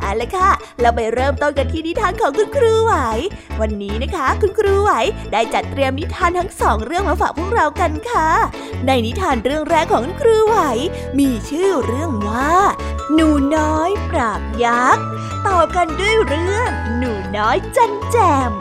เอาละค่ะ เราไปเริ่มต้นกันที่นิทานของคุณครูไหว วันนี้นะคะ คุณครูไหวได้จัดเตรียมนิทานทั้งสองเรื่องมาฝากพวกเรากันค่ะ ในนิทานเรื่องแรกของคุณครูไหว มีชื่อเรื่องว่า หนูน้อยปราบยักษ์ ต่อกันด้วยเรื่อง หนูน้อยจันแจม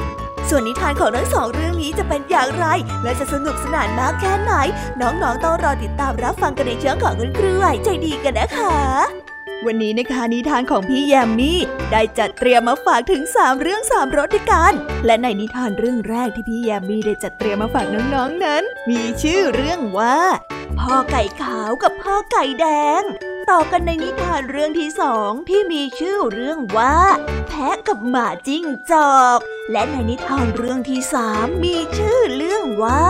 ส่วนนิทานของทั้งสองเรื่องนี้จะเป็นอย่างไร และจะสนุกสนานมากแค่ไหน น้องๆต้องรอติดตามรับฟังกันในเชิงของคุณครูไหวใจดีกันนะคะ วันนี้นะคะนิทานของพี่แยมมี่ได้จัดเตรียมมาฝากถึง 3 เรื่อง 3รสด้วยกัน และในนิทานเรื่องแรกที่พี่แยมมี่ได้จัดเตรียมมาฝากน้องๆนนั้น มีชื่อเรื่องว่า พ่อไก่ขาวกับพ่อไก่แดง ต่อกันในนิทานเรื่องที่สองที่มีชื่อเรื่องว่า แพะกับหมาจิ้งจอก และในนิทานเรื่องที่สามมีชื่อเรื่องว่า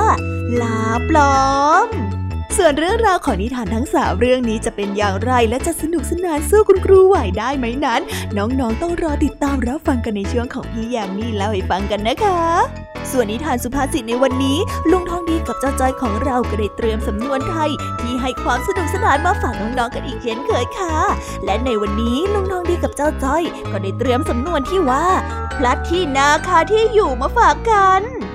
ลาปลอม ส่วนเรื่องราวของนิทานทั้งสามเรื่องนี้จะเป็นอย่างไรและจะสนุกสนานสู้คุณครูไหวได้ไหมนั้น น้องๆต้องรอติดตามรับฟังกันในช่วงของพี่ยามีเล่าให้ฟังกันนะคะ ส่วนนิทานสุภาษิตในวันนี้ ลุงทองดีกับเจ้าจ้อยของเราก็ได้เตรียมสำนวนไทย ที่ให้ความสนุกสนานมาฝากน้องๆกันอีกเช่นเคยค่ะ และในวันนี้ลุงทองดีกับเจ้าจ้อย ก็ได้เตรียมสำนวนที่ว่าพลัดที่นาคาที่อยู่มาฝากกัน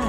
าน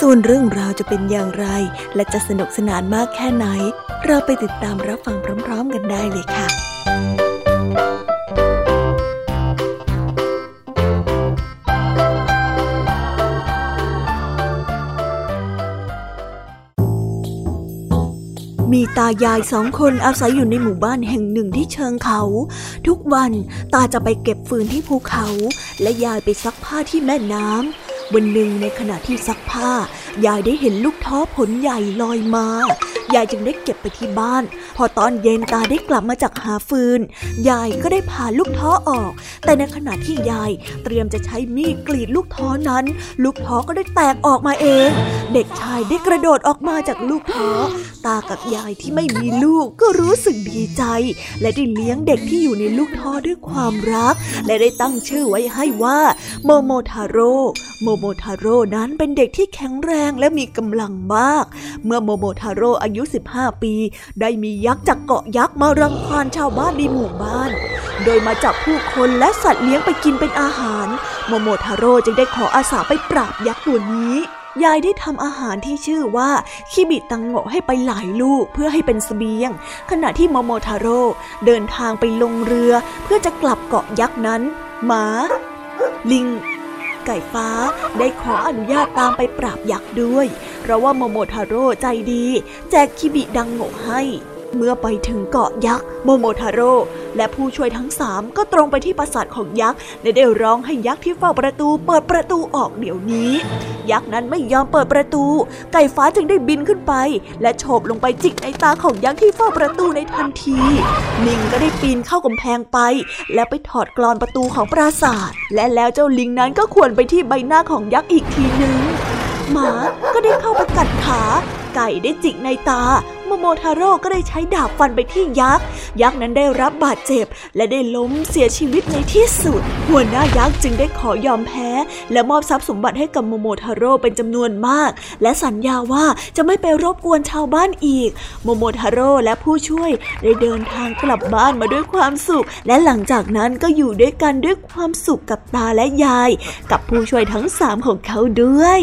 ส่วนเรื่องราวจะเป็นอย่างไร และจะสนุกสนานมากแค่ไหน เราไปติดตามรับฟังพร้อม ๆ กันได้เลยค่ะมีตายายสองคนอาศัยอยู่ในหมู่บ้านแห่งหนึ่งที่เชิงเขา ทุกวันตาจะไปเก็บฟืนที่ภูเขา และยายไปซักผ้าที่แม่น้ำ วันหนึ่งในขณะที่ซักผ้า ยายได้เห็นลูกท้อผลใหญ่ลอยมา ยายจึงได้เก็บไปที่บ้าน พอตอนเย็นตาได้กลับมาจากหาฟืน ยายก็ได้ผ่าลูกท้อออก แต่ในขณะที่ยายเตรียมจะใช้มีดกรีดลูกท้อนั้น ลูกท้อก็ได้แตกออกมาเอง เด็กชายได้กระโดดออกมาจากลูกท้อ ตากับยายที่ไม่มีลูกก็รู้สึกดีใจ และได้เลี้ยงเด็กที่อยู่ในลูกท้อด้วยความรัก และได้ตั้งชื่อไว้ให้ว่าโมโมทาโร่ โมโมทาโร่นั้นเป็นเด็กที่แข็งแรงและมีกำลังมาก เมื่อโมโมทาโร่อายุ 15 ปี ได้มียักษ์จากเกาะยักษ์มารังควานชาวบ้านในหมู่บ้าน โดยมาจับผู้คนและสัตว์เลี้ยงไปกินเป็นอาหาร โมโมทาโร่จึงได้ขออาสาไปปราบยักษ์ตัวนี้ยายได้ทำอาหารที่ชื่อว่าคิบิตังโงให้ไปหลายลูกเพื่อให้เป็นสเสบียง ขณะที่โมโมทาโร่เดินทางไปลงเรือ เพื่อจะกลับเกาะยักษ์นั้น หมา ลิง ไก่ฟ้า ได้ขออนุญาตตามไปปราบยักษ์ด้วย เพราะว่าโมโมทาโร่ใจดี แจกคิบิดังโงให้ เมื่อไปถึงเกาะยักษ์โมโมทาโร่และผู้ช่วยทั้งสามก็ตรงไปที่ปราสาทของยักษ์และได้ร้องให้ยักษ์ที่เฝ้าประตูเปิดประตูออกเดี๋ยวนี้ ยักษ์นั้นไม่ยอมเปิดประตู ไก่ฟ้าจึงได้บินขึ้นไป และโฉบลงไปจิกในตาของยักษ์ที่เฝ้าประตูในทันทีลิงก็ได้ปีนเข้ากำแพงไป และไปถอดกรอนประตูของปราสาท และแล้วเจ้าลิงนั้นก็ขวนไปที่ใบหน้าของยักษ์อีกทีหนึ่งหมาก็ได้เข้าไปกัดขา ไก่ได้จิกในตา โมโมทาโร่ก็ได้ใช้ดาบฟันไปที่ยักษ์ ยักษ์นั้นได้รับบาดเจ็บ และได้ล้มเสียชีวิตในที่สุด หัวหน้ายักษ์จึงได้ขอยอมแพ้ และมอบทรัพย์สมบัติให้กับโมโมทาโร่เป็นจำนวนมาก และสัญญาว่าจะไม่ไปรบกวนชาวบ้านอีก โมโมทาโร่และผู้ช่วยได้เดินทางกลับบ้านมาด้วยความสุข และหลังจากนั้นก็อยู่ด้วยกันด้วยความสุขกับตาและยาย กับผู้ช่วยทั้งสามของเขาด้วย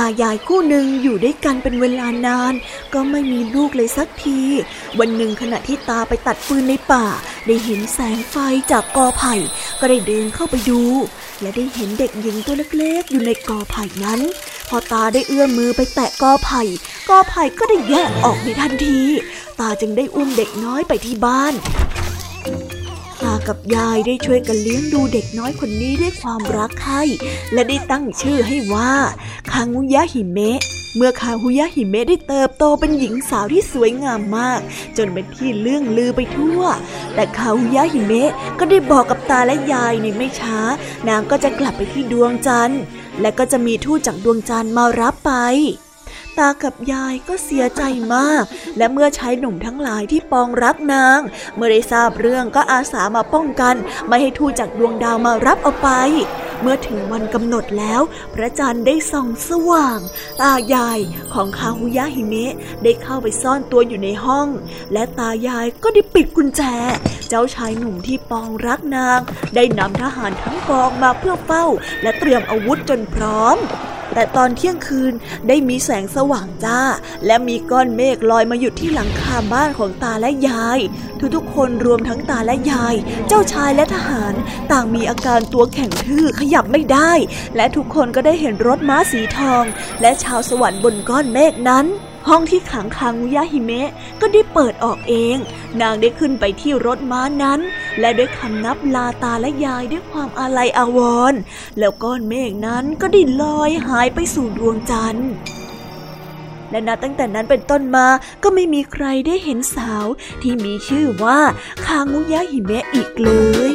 ายายคู่หนึ่งอยู่ด้วยกันเป็นเวลานาน ก็ไม่มีลูกเลยสักที วันหนึ่งขณะที่ตาไปตัดฟืนในป่า ได้เห็นแสงไฟจากกอไผ่ ก็ได้เดินเข้าไปดู และได้เห็นเด็กหญิงตัวเล็กๆ อยู่ในกอไผ่นั้น พอตาได้เอื้อมมือไปแตะกอไผ่กอไผ่ก็ได้แยกออกในทันที ตาจึงได้อุ้มเด็กน้อยไปที่บ้าน กับยายได้ช่วยกันเลี้ยงดูเด็กน้อยคนนี้ด้วยความรักใคร่และได้ตั้งชื่อให้ว่าคางูยะหิเมะเมื่อคาฮุยะหิเมะได้เติบโตเป็นหญิงสาวที่สวยงามมาก จนเป็นที่เลื่องลือไปทั่ว แต่คาฮุยะหิเมะก็ได้บอกกับตาและยายในไม่ช้า นางก็จะกลับไปที่ดวงจันทร์ และก็จะมีทูตจากดวงจันทร์มารับไป ตากับยายก็เสียใจมาก และเมื่อชายหนุ่มทั้งหลายที่ปองรักนาง เมื่อได้ทราบเรื่องก็อาสามาป้องกัน ไม่ให้ทูตจากดวงดาวมารับเอาไป เมื่อถึงวันกำหนดแล้ว พระจันทร์ได้ส่องสว่าง ตายายของคาฮุยะฮิเมะได้เข้าไปซ่อนตัวอยู่ในห้อง และตายายก็ได้ปิดกุญแจ เจ้าชายหนุ่มที่ปองรักนาง ได้นำทหารทั้งกองมาเพื่อเฝ้า และเตรียมอาวุธจนพร้อม แต่ตอนเที่ยงคืนได้มีแสงสว่างจ้า และมีก้อนเมฆลอยมาหยุดที่หลังคาบ้านของตาและยาย ทุกๆคนรวมทั้งตาและยาย เจ้าชายและทหาร ต่างมีอาการตัวแข็งทื่อขยับไม่ได้ และทุกคนก็ได้เห็นรถม้าสีทอง และชาวสวรรค์บนก้อนเมฆนั้น ห้องที่ขังคางูยะฮิเมะก็ได้เปิดออกเอง นางได้ขึ้นไปที่รถม้านั้น และด้วยคำนับลาตาและยายด้วยความอาลัยอาวรณ์แล้วก้อนเมฆนั้นก็ได้ลอยหายไปสู่ดวงจันทร์และนับตั้งแต่นั้นเป็นต้นมาก็ไม่มีใครได้เห็นสาวที่มีชื่อว่าคางูยะฮิเมะอีกเลย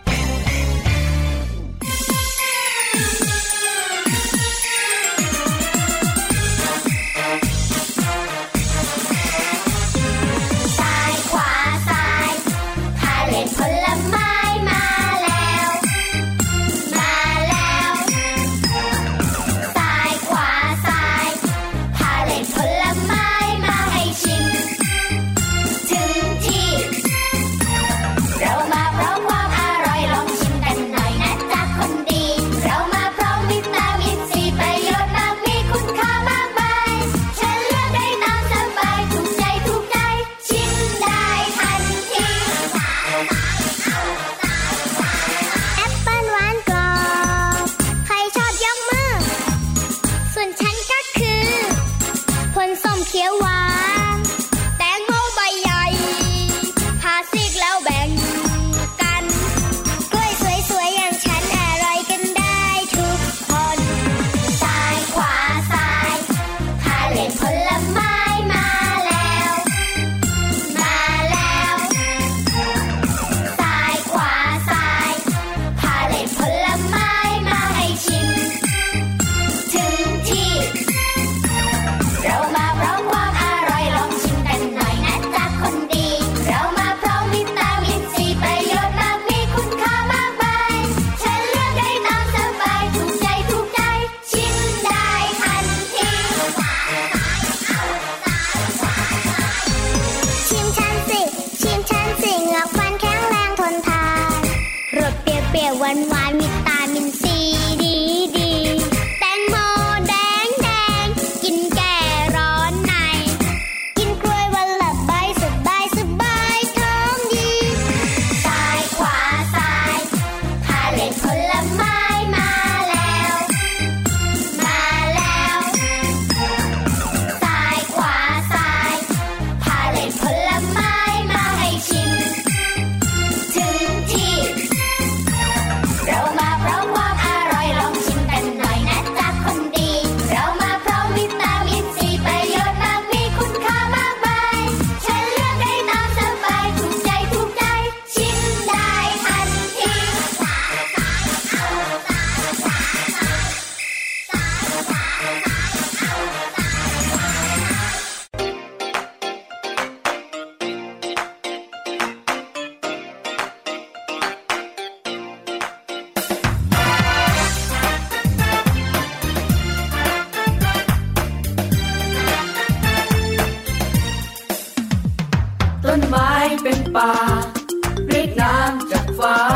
เป็นป่าเรียกน้ำจากฟ้า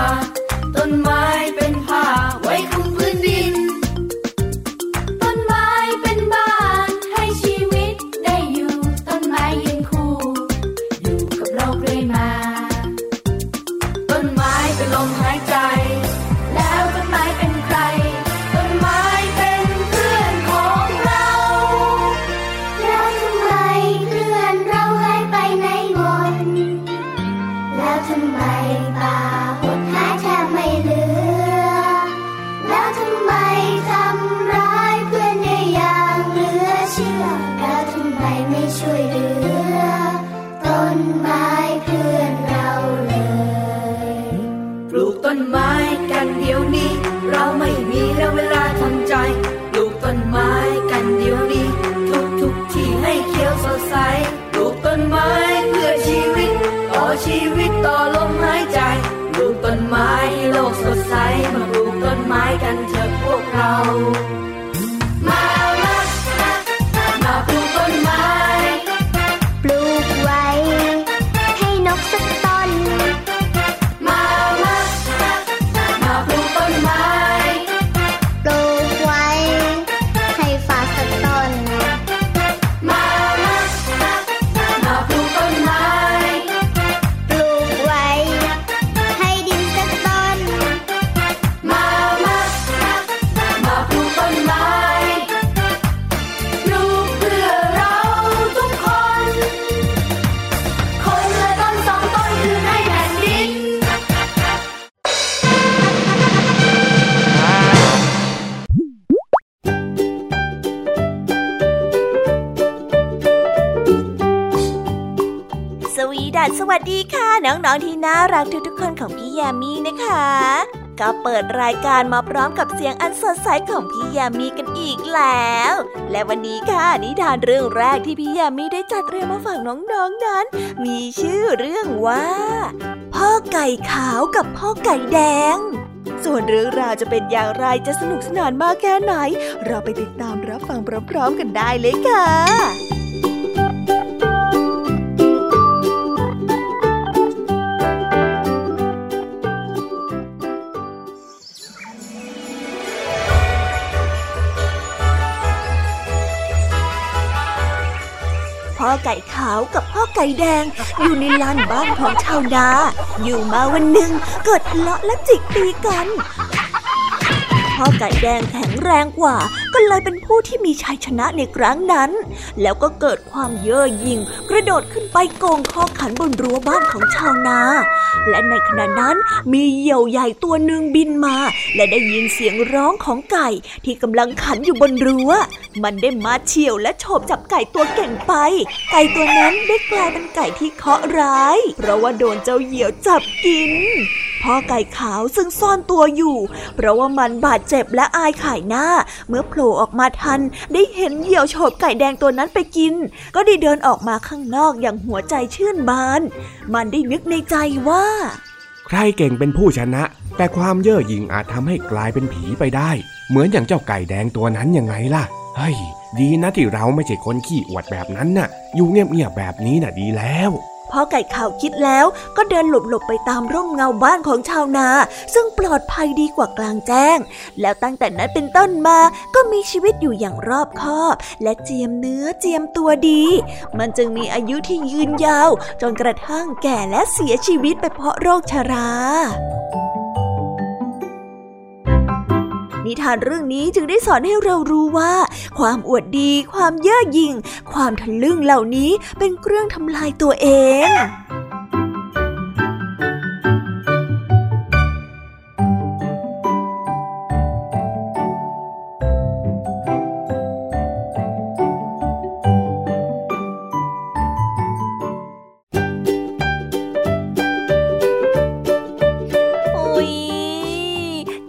น้องๆที่น่ารักทุกๆคนของพี่ยามีนะคะ ก็เปิดรายการมาพร้อมกับเสียงอันสดใสของพี่ยามีกันอีกแล้ว และวันนี้ค่ะนิทานเรื่องแรกที่พี่ยามีได้จัดเตรียมมาฝากน้องๆนั้น มีชื่อเรื่องว่า พ่อไก่ขาวกับพ่อไก่แดงส่วนเรื่องราวจะเป็นอย่างไรจะสนุกสนานมากแค่ไหน เราไปติดตามรับฟังพร้อมๆกันได้เลยค่ะ ไก่ขาวกับพ่อไก่แดง อยู่ในลานบ้านของชาวนา อยู่มาวันหนึ่งเกิดทะเลาะและจิกตีกัน พ่อไก่แดงแข็งแรงกว่า ก็เลยเป็นผู้ที่มีชัยชนะในครั้งนั้น แล้วก็เกิดความเย่อหยิ่งกระโดดขึ้นไปโกงข้อขันบนรั้วบ้านของชาวนา และในขณะนั้นมีเหยี่ยวใหญ่ตัวหนึ่งบินมา และได้ยินเสียงร้องของไก่ที่กำลังขันอยู่บนรั้ว มันได้มาเฉี่ยวและโฉบจับไก่ตัวเก่งไป ไก่ตัวนั้นได้กลายเป็นไก่ที่เคาะร้าย เพราะว่าโดนเจ้าเหยี่ยวจับกินพ่อไก่ขาวซึ่งซ่อนตัวอยู่ เพราะว่ามันบาดเจ็บและอายขายหน้า เมื่อโผล่ออกมาทัน ได้เห็นเหยี่ยวโฉบไก่แดงตัวนั้นไปกิน ก็ได้เดินออกมาข้างนอกอย่างหัวใจชื่นบาน มันได้นึกในใจว่า ใครเก่งเป็นผู้ชนะ แต่ความเย่อหยิ่งอาจทำให้กลายเป็นผีไปได้ เหมือนอย่างเจ้าไก่แดงตัวนั้นยังไงล่ะเฮ้ยดีนะที่เราไม่ใช่คนขี้อวดแบบนั้นน่ะ อยู่เงียบๆแบบนี้น่ะดีแล้ว พ่อไก่ข่าวคิดแล้วก็เดินหลบๆไปตามร่มเงาบ้านของชาวนา ซึ่งปลอดภัยดีกว่ากลางแจ้ง แล้วตั้งแต่นั้นเป็นต้นมาก็มีชีวิตอยู่อย่างรอบคอบ และเจียมเนื้อเจียมตัวดี มันจึงมีอายุที่ยืนยาว จนกระทั่งแก่และเสียชีวิตไปเพราะโรคชรา นิทานเรื่องนี้จึงได้สอนให้เรารู้ว่า ความอวดดี ความเย่อหยิ่ง ความทะลึ่งเหล่านี้เป็นเครื่องทำลายตัวเอง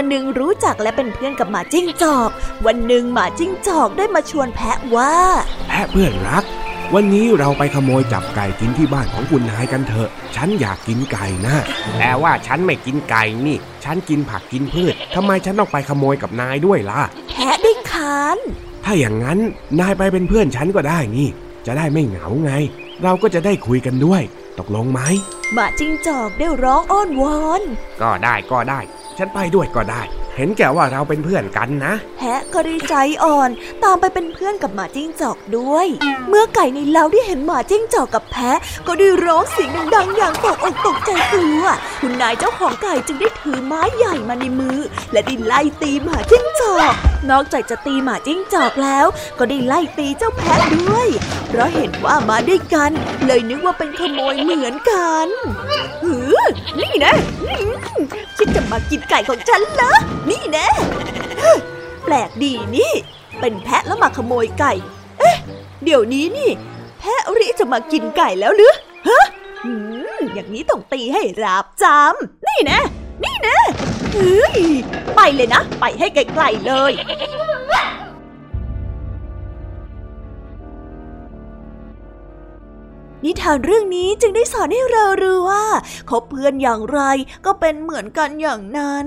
แพะตัวหนึ่งรู้จักและเป็นเพื่อนกับหมาจิ้งจอก วันหนึ่งหมาจิ้งจอกได้มาชวนแพะว่า แพะเพื่อนรัก วันนี้เราไปขโมยจับไก่กินที่บ้านของคุณนายกันเถอะ ฉันอยากกินไก่นะแต่ว่าฉันไม่กินไก่นี่ ฉันกินผักกินพืชทำไมฉันต้องไปขโมยกับนายด้วยล่ะ แพะได้คานถ้าอย่างนั้นนายไปเป็นเพื่อนฉันก็ได้นี่ จะได้ไม่เหงาไง เราก็จะได้คุยกันด้วย ตกลงไหมหมาจิ้งจอกได้ร้องอ้อนวอน ก็ได้ก็ได้ ฉันไปด้วยก็ได้ เห็นแก่ว่าเราเป็นเพื่อนกันนะแพะก็ได้ใจอ่อน ตามไปเป็นเพื่อนกับหมาจิ้งจอกด้วย เมื่อไก่ในเล้าได้เห็นหมาจิ้งจอกกับแพะ ก็ได้ร้องเสียงดังๆอย่างตกอกตกใจกลัวคุณนายเจ้าของไก่จึงได้ถือไม้ใหญ่มาในมือ และได้ไล่ตีหมาจิ้งจอก นอกจากจะตีหมาจิ้งจอกแล้ว ก็ได้ไล่ตีเจ้าแพะด้วย เพราะเห็นว่ามาด้วยกัน เลยนึกว่าเป็นขโมยเหมือนกันหือนี่นะอืมคิดจะมากินไก่ของฉันเหรอนี่แน่แปลกดีนี่ เป็นแพะแล้วมาขโมยไก่ เอ๊ะ เดี๋ยวนี้นี่ แพะริจะมากินไก่แล้วหรือฮะอืมอย่างนี้ต้องตีให้ราบจำนี่นะ นี่นะเฮ้ยไปเลยนะ ไปให้ไกลๆเลย นิทานเรื่องนี้จึงได้สอนให้เรารู้ว่าคบเพื่อนอย่างไรก็เป็นเหมือนกันอย่างนั้น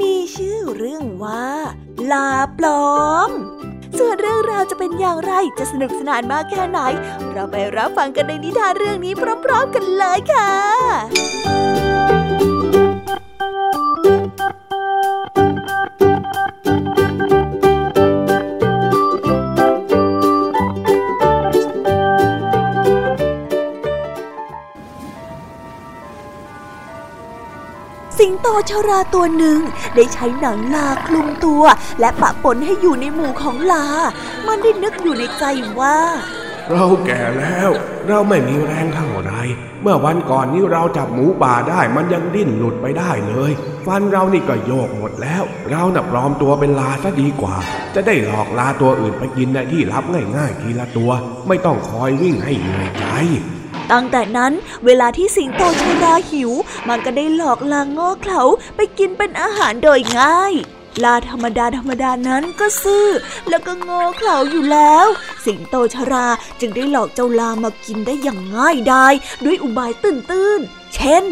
มีชื่อเรื่องว่า ลาปลอม ส่วนเรื่องราวจะเป็นอย่างไรจะสนุกสนานมากแค่ไหน เราไปรับฟังกันในนิทานเรื่องนี้พร้อมๆกันเลยค่ะ สิงโตชราตัวหนึ่ง ได้ใช้หนังลาคลุมตัว และปะปนให้อยู่ในหมู่ของลา มันได้นึกอยู่ในใจว่า เราแก่แล้ว เราไม่มีแรงเท่าไร เมื่อวันก่อนนี้เราจับหมูป่าได้มันยังดิ้นหลุดไปได้เลย ฟันเรานี่ก็โยกหมดแล้ว เราน่ะปลอมตัวเป็นลาซะดีกว่า จะได้หลอกลาตัวอื่นไปกินในที่ลับง่ายๆทีละตัว ไม่ต้องคอยวิ่งให้เหนื่อยใจ ตั้งแต่นั้นเวลาที่สิงโตชราหิว มันก็ได้หลอกลางงอเขาไปกินเป็นอาหารโดยง่ายลาธรรมดาธรรมดานั้นก็ซื่อ แล้วก็งอเขาอยู่แล้ว สิงโตชราจึงได้หลอกเจ้าลามากินได้อย่างง่ายดายด้วยอุบายตื้นๆเช่น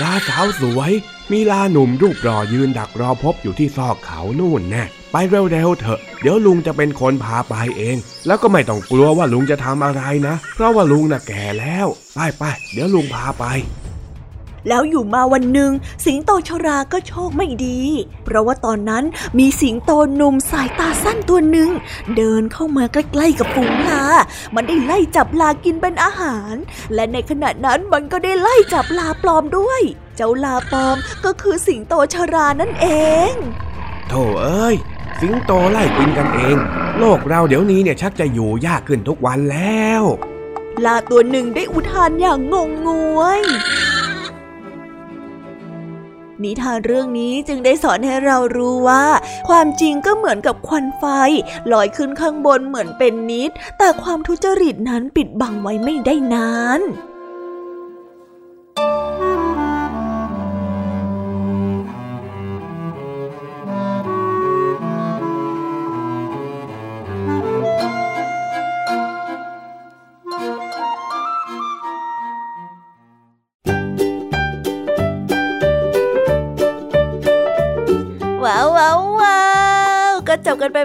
ลาสาวสวย มีลาหนุ่มรูปรอยืนดักรอพบอยู่ที่ซอกเขานู่นแน่ไปเร็วๆเถอะ เดี๋ยวลุงจะเป็นคนพาไปเอง แล้วก็ไม่ต้องกลัวว่าลุงจะทำอะไรนะ เพราะว่าลุงน่ะแก่แล้ว ไปไปเดี๋ยวลุงพาไป แล้วอยู่มาวันหนึ่ง สิงโตชราก็โชคไม่ดี เพราะว่าตอนนั้นมีสิงโตหนุ่มสายตาสั้นตัวหนึ่ง เดินเข้ามาใกล้ๆกับฝูงลา มันได้ไล่จับลากินเป็นอาหาร และในขณะนั้นมันก็ได้ไล่จับลาปลอมด้วย เจ้าลาปลอมก็คือสิงโตชรานั่นเองโธ่เอ้ย สิงโตไล่กินกันเอง โลกเราเดี๋ยวนี้เนี่ยชักจะอยู่ยากขึ้นทุกวันแล้ว ลาตัวหนึ่งได้อุทานอย่างงงงวยนิทานเรื่องนี้จึงได้สอนให้เรารู้ว่า ความจริงก็เหมือนกับควันไฟ ลอยขึ้นข้างบนเหมือนเป็นนิด แต่ความทุจริตนั้นปิดบังไว้ไม่ได้นาน Elizabeth.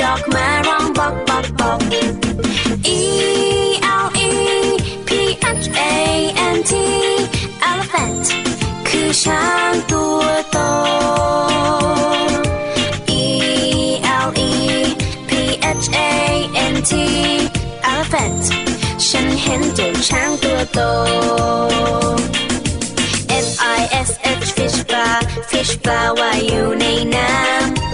dog มาร้องบอกบอกบอก E L E P H A N T elephant คือช้างตัวโต E L E P H A N T elephant ฉันเห็นเจ้าช้างตัวโต F I S H fish ปลา fish ปลาว่ายอยู่ในน้ำ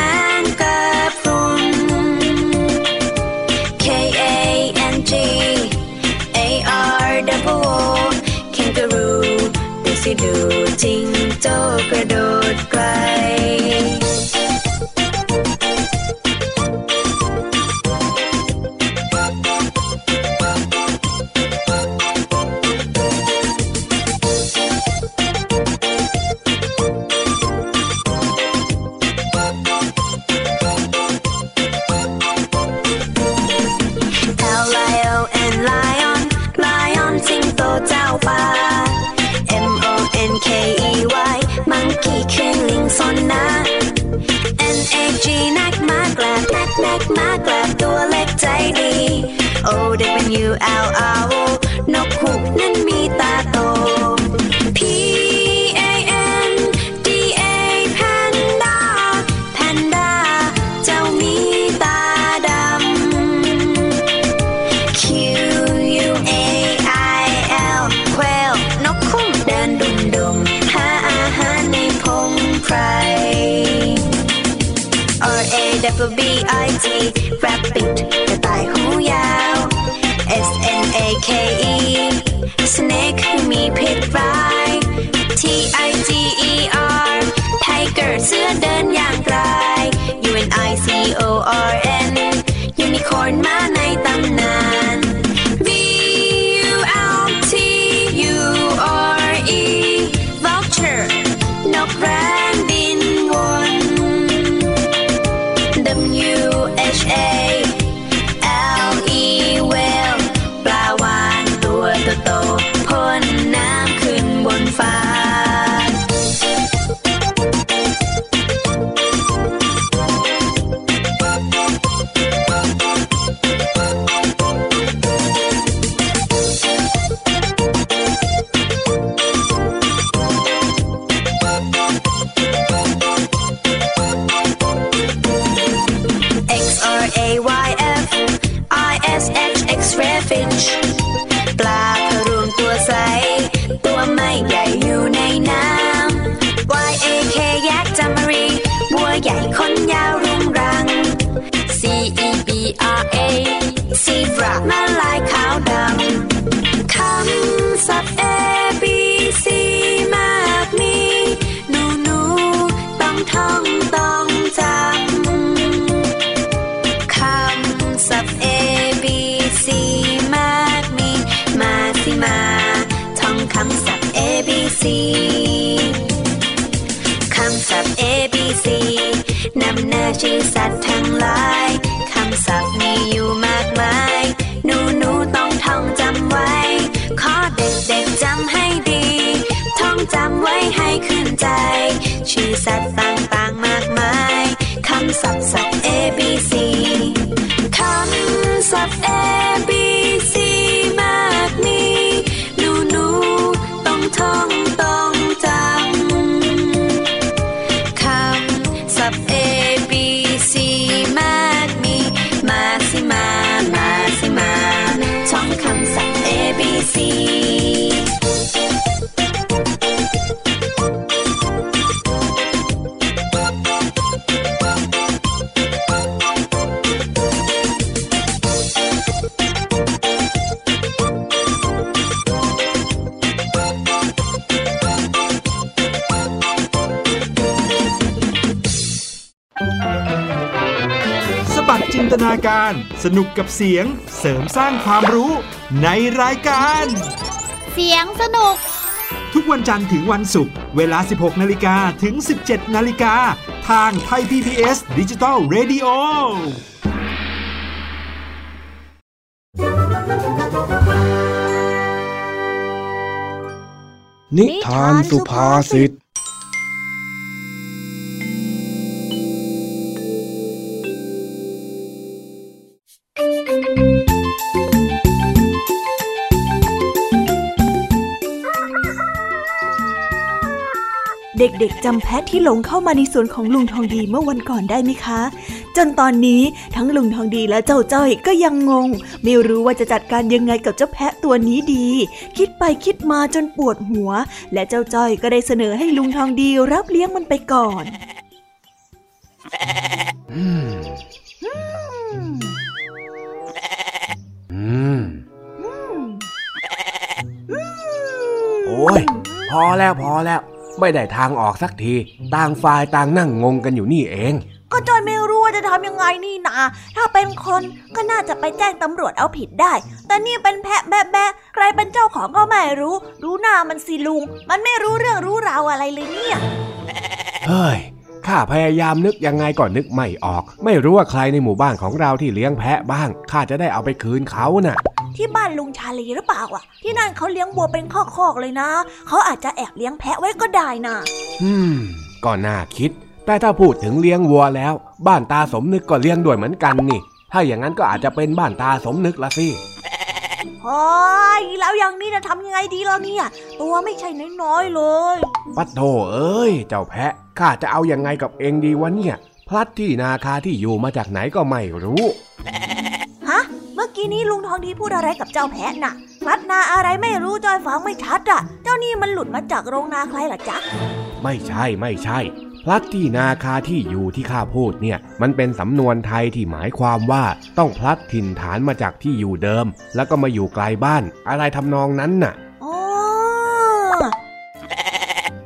ดูจิงโจ้กระโดดไกล L R O นกฮูกนั้นมีตาโต P A N D A panda panda เจ้ามีตาดำ Q U A I L แควลนกคุ้มเดินดุมดุมหาอาหารในพงไพร R A W B I T rabbit I C O R นำหน้าชื่อสัตว์ทั้งหลายคำศัพท์มีอยู่มากมาย หนูหนูต้องท่องจำไว้ ขอเด็กเด็กจำให้ดี ท่องจำไว้ให้ขึ้นใจ ชื่อสัตว์ สนุกกับเสียงเสริมสร้างความรู้ในรายการ เสียงสนุก ทุกวันจันทร์ถึงวันศุกร์เวลา 16 นาฬิกาถึง 17 นาฬิกา ทางไทย PPS ดิจิตอล Radio นิทานสุภาษิต ด็กๆจำแพะที่หลงเข้ามาในสวนของลุงทองดีเมื่อวันก่อนได้ไหมคะ จนตอนนี้ทั้งลุงทองดีและเจ้าจ้อยก็ยังงง ไม่รู้ว่าจะจัดการยังไงกับเจ้าแพะตัวนี้ดี คิดไปคิดมาจนปวดหัว และเจ้าจ้อยก็ได้เสนอให้ลุงทองดีรับเลี้ยงมันไปก่อนอืมอืมโอ้ยพอแล้วพอแล้ว ไม่ได้ทางออกสักที ต่างฝ่ายต่างนั่งงงกันอยู่นี่เอง ก็จอยไม่รู้ว่าจะทำยังไงนี่นา ถ้าเป็นคนก็น่าจะไปแจ้งตำรวจเอาผิดได้ แต่นี่เป็นแพะแบะแบะใครเป็นเจ้าของก็ไม่รู้ รู้หน้ามันสิลุง มันไม่รู้เรื่องรู้ราวอะไรเลยเนี่ย เฮ้ยข้าพยายามนึกยังไงก็นึกไม่ออก ไม่รู้ว่าใครในหมู่บ้านของเราที่เลี้ยงแพะบ้างข้าจะได้เอาไปคืนเขาน่ะ ที่บ้านลุงชาลีหรือเปล่าอะ ที่นั่นเขาเลี้ยงวัวเป็นคอกๆเลยนะ เขาอาจจะแอบเลี้ยงแพะไว้ก็ได้นะอืม ก็น่าคิด แต่ถ้าพูดถึงเลี้ยงวัวแล้ว บ้านตาสมนึกก็เลี้ยงด้วยเหมือนกันนี่ ถ้าอย่างนั้นก็อาจจะเป็นบ้านตาสมนึกละสิโอ้ยแล้วอย่างนี้จะทำยังไงดีล่ะเนี่ย ตัวไม่ใช่น้อยๆเลยปัดโถเอ้ย เจ้าแพะข้าจะเอายังไงกับเองดีวะเนี่ย พลัดที่นาคาที่อยู่มาจากไหนก็ไม่รู้ฮะเมื่อ กี้นี้ลุงทองดีพูดอะไรกับเจ้าแพะน่ะพลัดนาอะไรไม่รู้จอยฟังไม่ชัดอะ เจ้านี่มันหลุดมาจากโรงนาใครล่ะจ๊ะ ไม่ใช่ไม่ใช่ พลัดที่นาคาที่อยู่ที่ข้าพูดเนี่ย มันเป็นสำนวนไทยที่หมายความว่าต้องพลัดถิ่นฐานมาจากที่อยู่เดิม แล้วก็มาอยู่ไกลบ้าน อะไรทำนองนั้นน่ะอ๋อ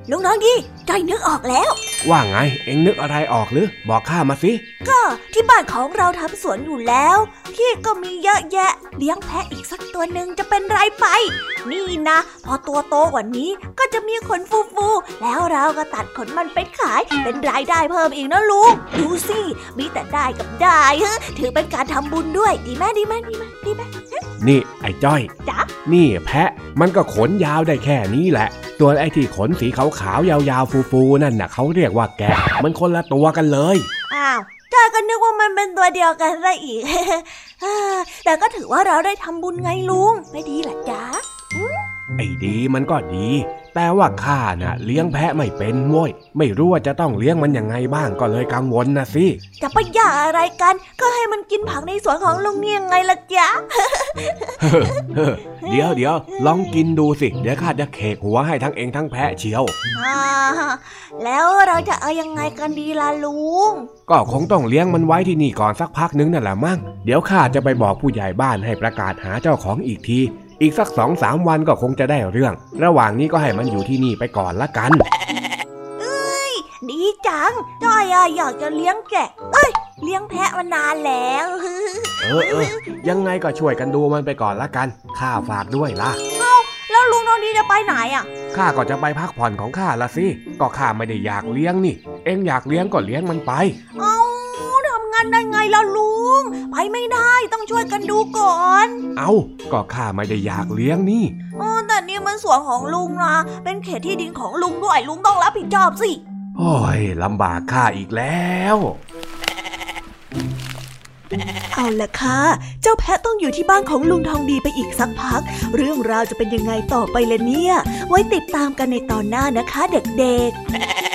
ลุงทองดีจอยนึกออกแล้ว ว่าไง เอ็งนึกอะไรออกหรือ บอกข้ามาสิ ก็ที่บ้านของเราทำสวนอยู่แล้วที่ก็มีเยอะแยะ เลี้ยงแพะอีกสักตัวหนึ่งจะเป็นไรไป นี่นะ พอตัวโตกว่านี้ก็จะมีขนฟูๆ แล้วเราก็ตัดขนมันไปขาย เป็นรายได้เพิ่มอีกนะลุง ดูสิ มีแต่ได้กับได้ฮะถือเป็นการทำบุญด้วย ดีไหมดีไหมดีไหมดีไหมนี่ไอ้จ้อยจ๊ะนี่แพะมันก็ขนยาวได้แค่นี้แหละ ตัวไอ้ที่ขนสีขาวๆยาวๆฟูๆนั่นน่ะเขาเรียกว่าแกมันคนละตัวกันเลย อ้าวจอยก็นึกว่ามันเป็นตัวเดียวกันซะอีก แต่ก็ถือว่าเราได้ทำบุญไงลุง ไม่ดีหรอจ๊ะ ไอ้ดีมันก็ดี แต่ว่าข้าน่ะ เลี้ยงแพะไม่เป็นโว้ยไม่รู้ว่าจะต้องเลี้ยงมันยังไงบ้างก็เลยกังวลนะสิจะไปหย่าอะไรกัน ก็ให้มันกินผักในสวนของลุงเนี่ยไงล่ะจ๊ะเดี๋ยวเดี๋ยวลองกินดูสิ เดี๋ยวข้าจะเขกหัวให้ทั้งเองทั้งแพะเชียวอ่าแล้วเราจะเอายังไงกันดีล่ะลุง ก็คงต้องเลี้ยงมันไว้ที่นี่ก่อนสักพักนึงนั่นแหละมั้งเดี๋ยวข้าจะไปบอกผู้ใหญ่บ้านให้ประกาศหาเจ้าของอีกที อีกสักสองสามวันก็คงจะได้เรื่อง ระหว่างนี้ก็ให้มันอยู่ที่นี่ไปก่อนละกันดีจังจ้อยอะอยากจะเลี้ยงแกะ เอ้ย เลี้ยงแพะมานานแล้วเออเออยังไงก็ช่วยกันดูมันไปก่อนละกันข้าฝากด้วยล่ะแล้วลุงตอนนี้จะไปไหนอะข้าก็จะไปพักผ่อนของข้าละสิก็ข้าไม่ได้อยากเลี้ยงนี่ เอ็งอยากเลี้ยงก็เลี้ยงมันไป เอาทำงานได้ไงล่ะลุ ง ไปไม่ได้ต้องช่วยกันดูก่อน เอาก็ข้าไม่ได้อยากเลี้ยงนี่เออแต่นี่มันสวนของลุงนะ เป็นเขตที่ดินของลุงด้วยลุงต้องรับผิดชอบสิโอ้ยลำบากข้าอีกแล้วเอาละค่ะ เจ้าแพะต้องอยู่ที่บ้านของลุงทองดีไปอีกสักพัก เรื่องราวจะเป็นยังไงต่อไปล่ะเนี่ย ไว้ติดตามกันในตอนหน้านะคะเด็กๆ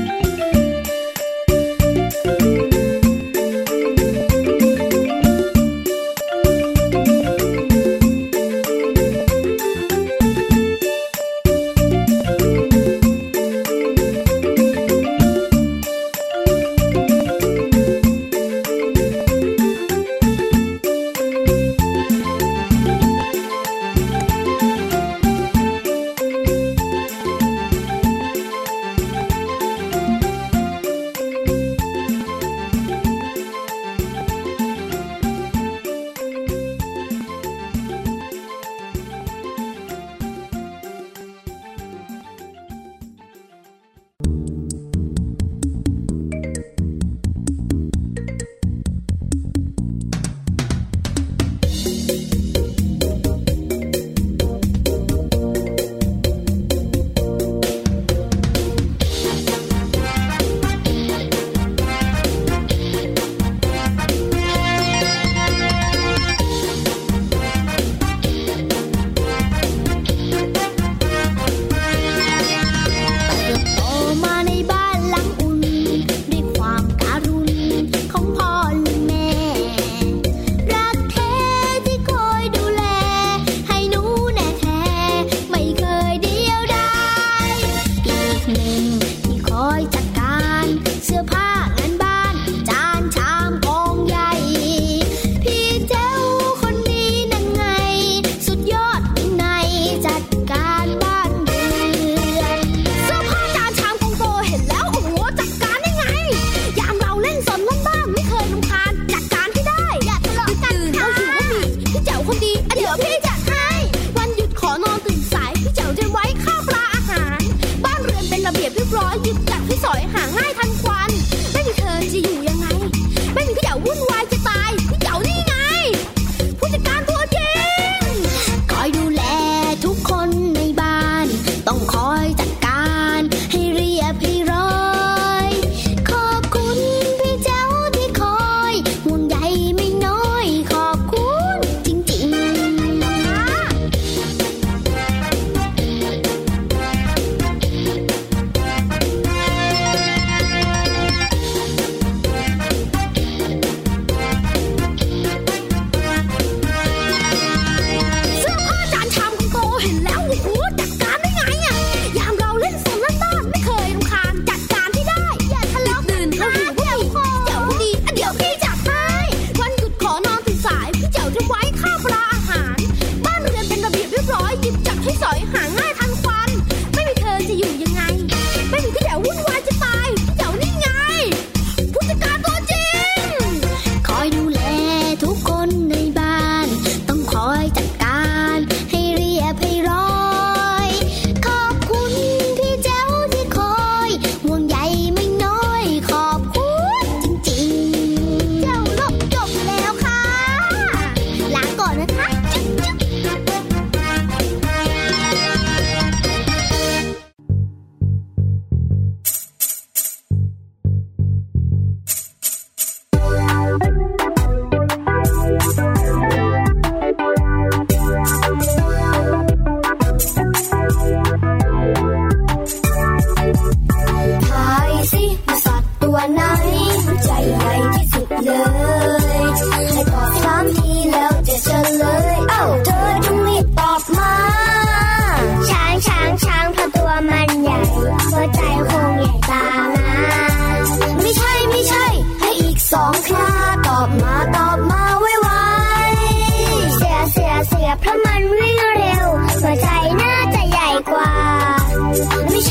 หัวใจน่าจะใหญ่กว่าไม่ใช่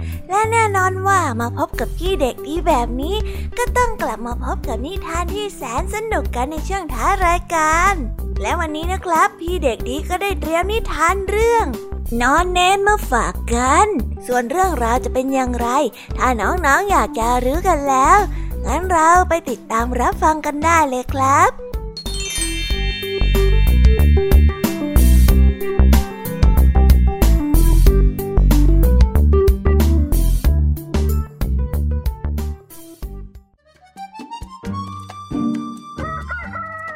และแน่นอนว่ามาพบกับพี่เด็กดีแบบนี้ ก็ต้องกลับมาพบกับนิทานที่แสนสนุกกันในช่วงท้ายรายการ และวันนี้นะครับ พี่เด็กดีก็ได้เตรียมนิทานเรื่อง นอนเน้นมาฝากกัน ส่วนเรื่องราวจะเป็นอย่างไร ถ้าน้องๆออยากจะรู้กันแล้ว งั้นเราไปติดตามรับฟังกันได้เลยครับ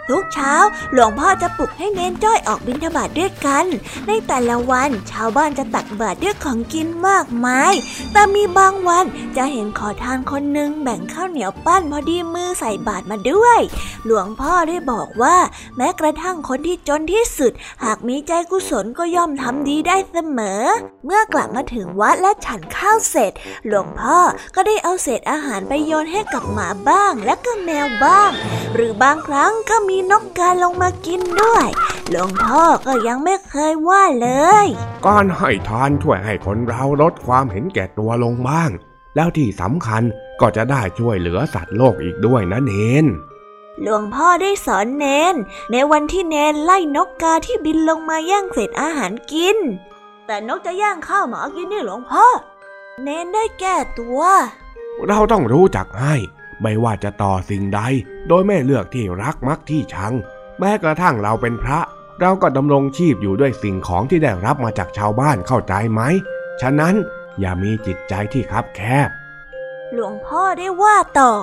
ทุกเช้า หลวงพ่อจะปลุกให้เน้นจ้อยออกบิณฑบาตด้วยกัน ในแต่ละวันชาวบ้านจะตักบาตรด้วยของกินมากมาย แต่มีบางวันจะเห็นขอทานคนหนึ่งแบ่งข้าวเหนียวปั้นพอดีมือใส่บาตรมาด้วย หลวงพ่อได้บอกว่า แม้กระทั่งคนที่จนที่สุด หากมีใจกุศลก็ย่อมทำดีได้เสมอ เมื่อกลับมาถึงวัดและฉันข้าวเสร็จ หลวงพ่อก็ได้เอาเศษอาหารไปโยนให้กับหมาบ้างและก็แมวบ้าง หรือบางครั้งก็มีนกกาลงมากินด้วย หลวงพ่อก็ยังไม่เคยว่าเลย การให้ทานช่วยให้คนเราลดความเห็นแก่ตัวลงบ้าง แล้วที่สำคัญก็จะได้ช่วยเหลือสัตว์โลกอีกด้วยนะเนนหลวงพ่อได้สอนเนน ในวันที่เนนไล่นกกาที่บินลงมาแย่งเศษอาหารกิน แต่นกจะย่างข้าวหมากินนี่หลวงพ่อ เนนได้แก้ตัว เราต้องรู้จักให้ ไม่ว่าจะต่อสิ่งใด โดยไม่เลือกที่รักมักที่ชัง แม้กระทั่งเราเป็นพระ เราก็ดำรงชีพอยู่ด้วยสิ่งของที่ได้รับมาจากชาวบ้านเข้าใจไหม ฉะนั้นอย่ามีจิตใจที่คับแคบ หลวงพ่อได้ว่าต่อ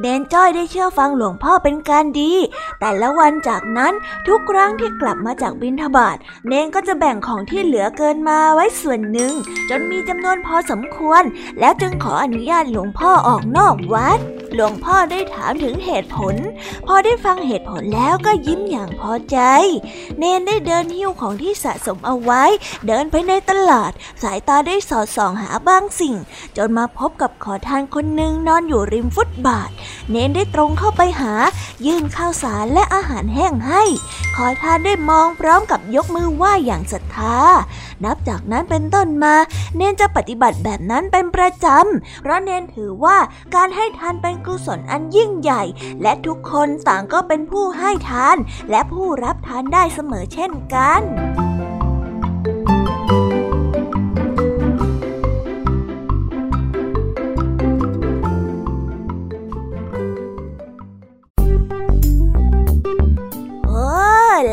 เนนจ้อยได้เชื่อฟังหลวงพ่อเป็นการดี แต่ละวันจากนั้นทุกครั้งที่กลับมาจากบิณฑบาตเนนก็จะแบ่งของที่เหลือเกินมาไว้ส่วนหนึ่ง จนมีจำนวนพอสมควร แล้วจึงขออนุญาตหลวงพ่อออกนอกวัด หลวงพ่อได้ถามถึงเหตุผล พอได้ฟังเหตุผลแล้วก็ยิ้มอย่างพอใจ เนนได้เดินหิ้วของที่สะสมเอาไว้ เดินไปในตลาด สายตาได้สอดส่องหาบางสิ่ง จนมาพบกับขอทานคนหนึ่งนอนอยู่ริมฟุตบาทเนนได้ตรงเข้าไปหา ยื่นข้าวสารและอาหารแห้งให้ ขอทานได้มองพร้อมกับยกมือไหว้อย่างศรัทธา นับจากนั้นเป็นต้นมา เนนจะปฏิบัติแบบนั้นเป็นประจำ เพราะเนนถือว่าการให้ทานเป็นกุศลอันยิ่งใหญ่ และทุกคนต่างก็เป็นผู้ให้ทาน และผู้รับทานได้เสมอเช่นกัน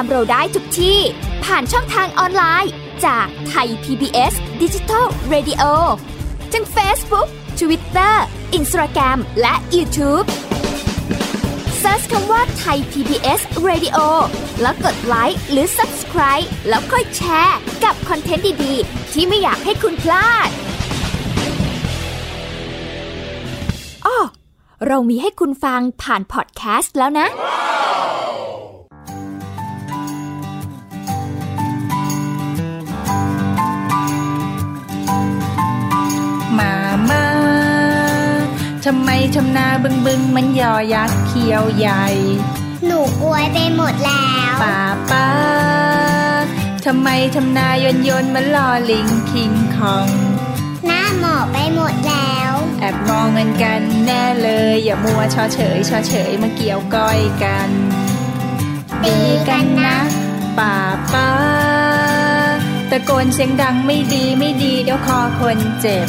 ามเราได้ทุกที่ ผ่านช่องทางออนไลน์ จากไทย PBS Digital Radio ทั้ง Facebook Twitter Instagram และ YouTube เซิร์ชคำว่าไทย PBS Radio แล้วกดไลค์หรือ Subscribe แล้วค่อยแชร์กับคอนเทนต์ดี ๆ ที่ไม่อยากให้คุณพลาดอ้อเรามีให้คุณฟังผ่านพอดแคสต์แล้วนะมำไมทำนาบึงบึงมันยอยักษ์เขียวใหญ่ หนูอวยไปหมดแล้วป้าป้าทำไมทำนายนยนมันลอลิงคิงคอง หน้าหมอไปหมดแล้ว แอบมองเงินกันแน่เลย อย่ามัวชอเฉยชอเฉยมาเกี่ยวก้อยกันตีกันนะป้าป้าตะโกนเสียงดังไม่ดีไม่ดีเดี๋ยวคอคนเจ็บ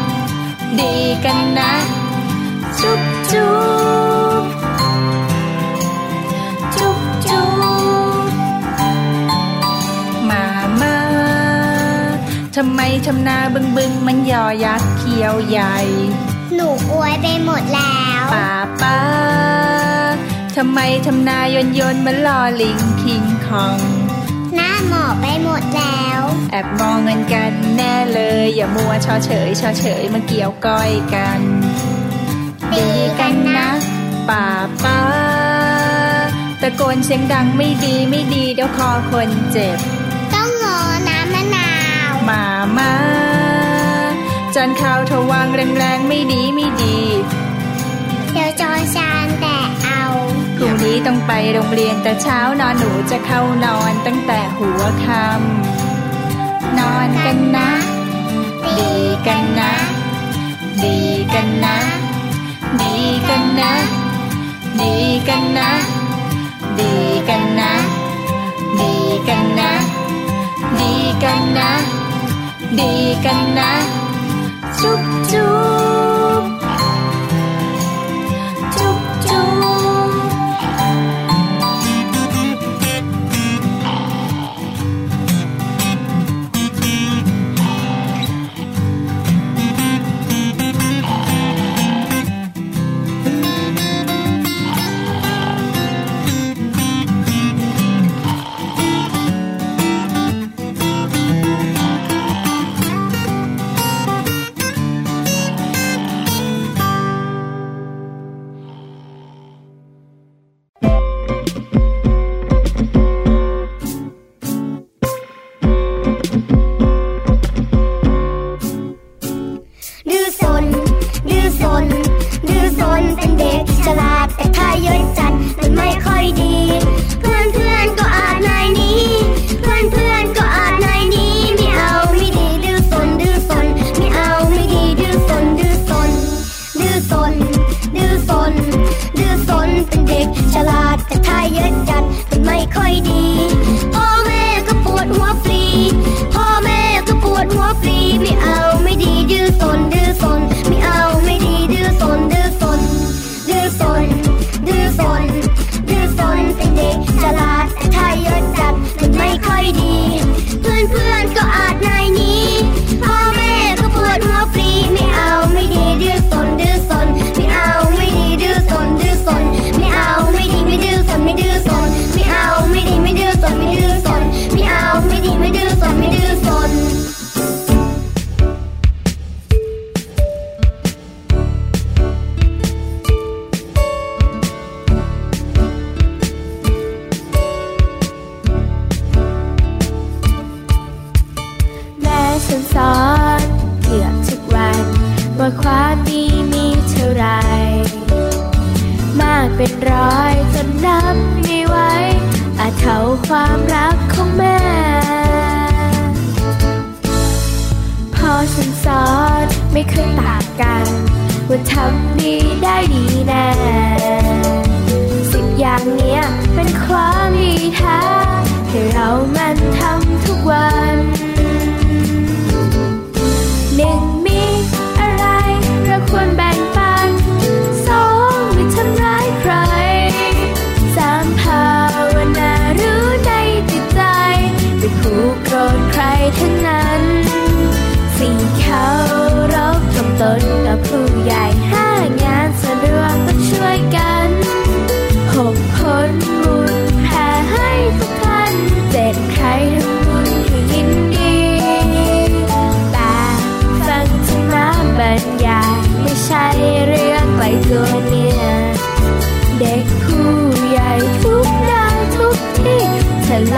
ดีกันนะ จุ๊บจุ๊บจุ๊บจุ๊บมามาทำไมทำนาบึงบึงมันยอยักษ์เขียวใหญ่ หนูอวยไปหมดแล้วป้าป้าทำไมทำนายนยนมันลอลิงคิงคอง หน้าหมอไปหมดแล้ว แอบมองเงินกันแน่เลย อย่ามัวชอเฉยชอเฉยมาเกี่ยวก้อยกันตีกันนะป้าป้าตะโกนเสียงดังไม่ดีไม่ดีเดี๋ยวคอคนเจ็บ ต้องงอน้ำมะนาวมามาจานข้าวทวางแรงๆไม่ดีไม่ดี เดี๋ยวจอชานแต่เอา พรุ่งนี้ต้องไปโรงเรียนแต่เช้านอนหนูจะเข้านอนตั้งแต่หัวค่ำนอนกันนะ ดีกันนะ ดีกันนะ ดีกันนะ ดีกันนะ ดีกันนะ ดีกันนะ ดีกันนะ ดีกันนะ จุ๊บจุ๊บ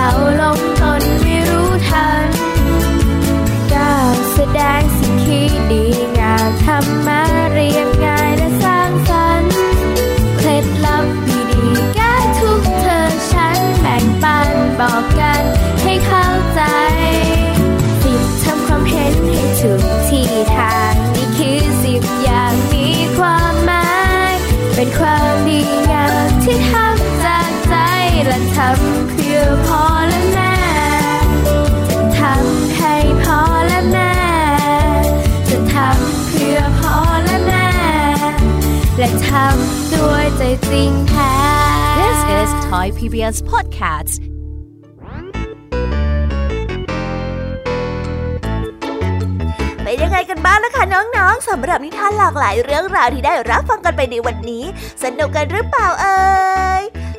าเราลงตนไม่รู้ทันก้าวแสดงสิ่งที่ดีงามทำมาเรียบง่ายและสร้างสรรค์เคล็ดลับดีๆแก้ทุกเธอฉันแบ่งปันบอกกันให้เข้าใจสิบทำความเห็นให้ถูกที่ทางนี่คือสิบอย่างมีความหมาย เป็นความดีงามที่ทำจากใจและทำ ทำด้วยใจจริงแท้ This is Thai PBS Podcast เป็นยังไงกันบ้างล่ะคะน้องๆสำหรับนิทานหลากหลายเรื่องราวที่ได้รับฟังกันไปในวันนี้ สนุกกันหรือเปล่าเอ่ย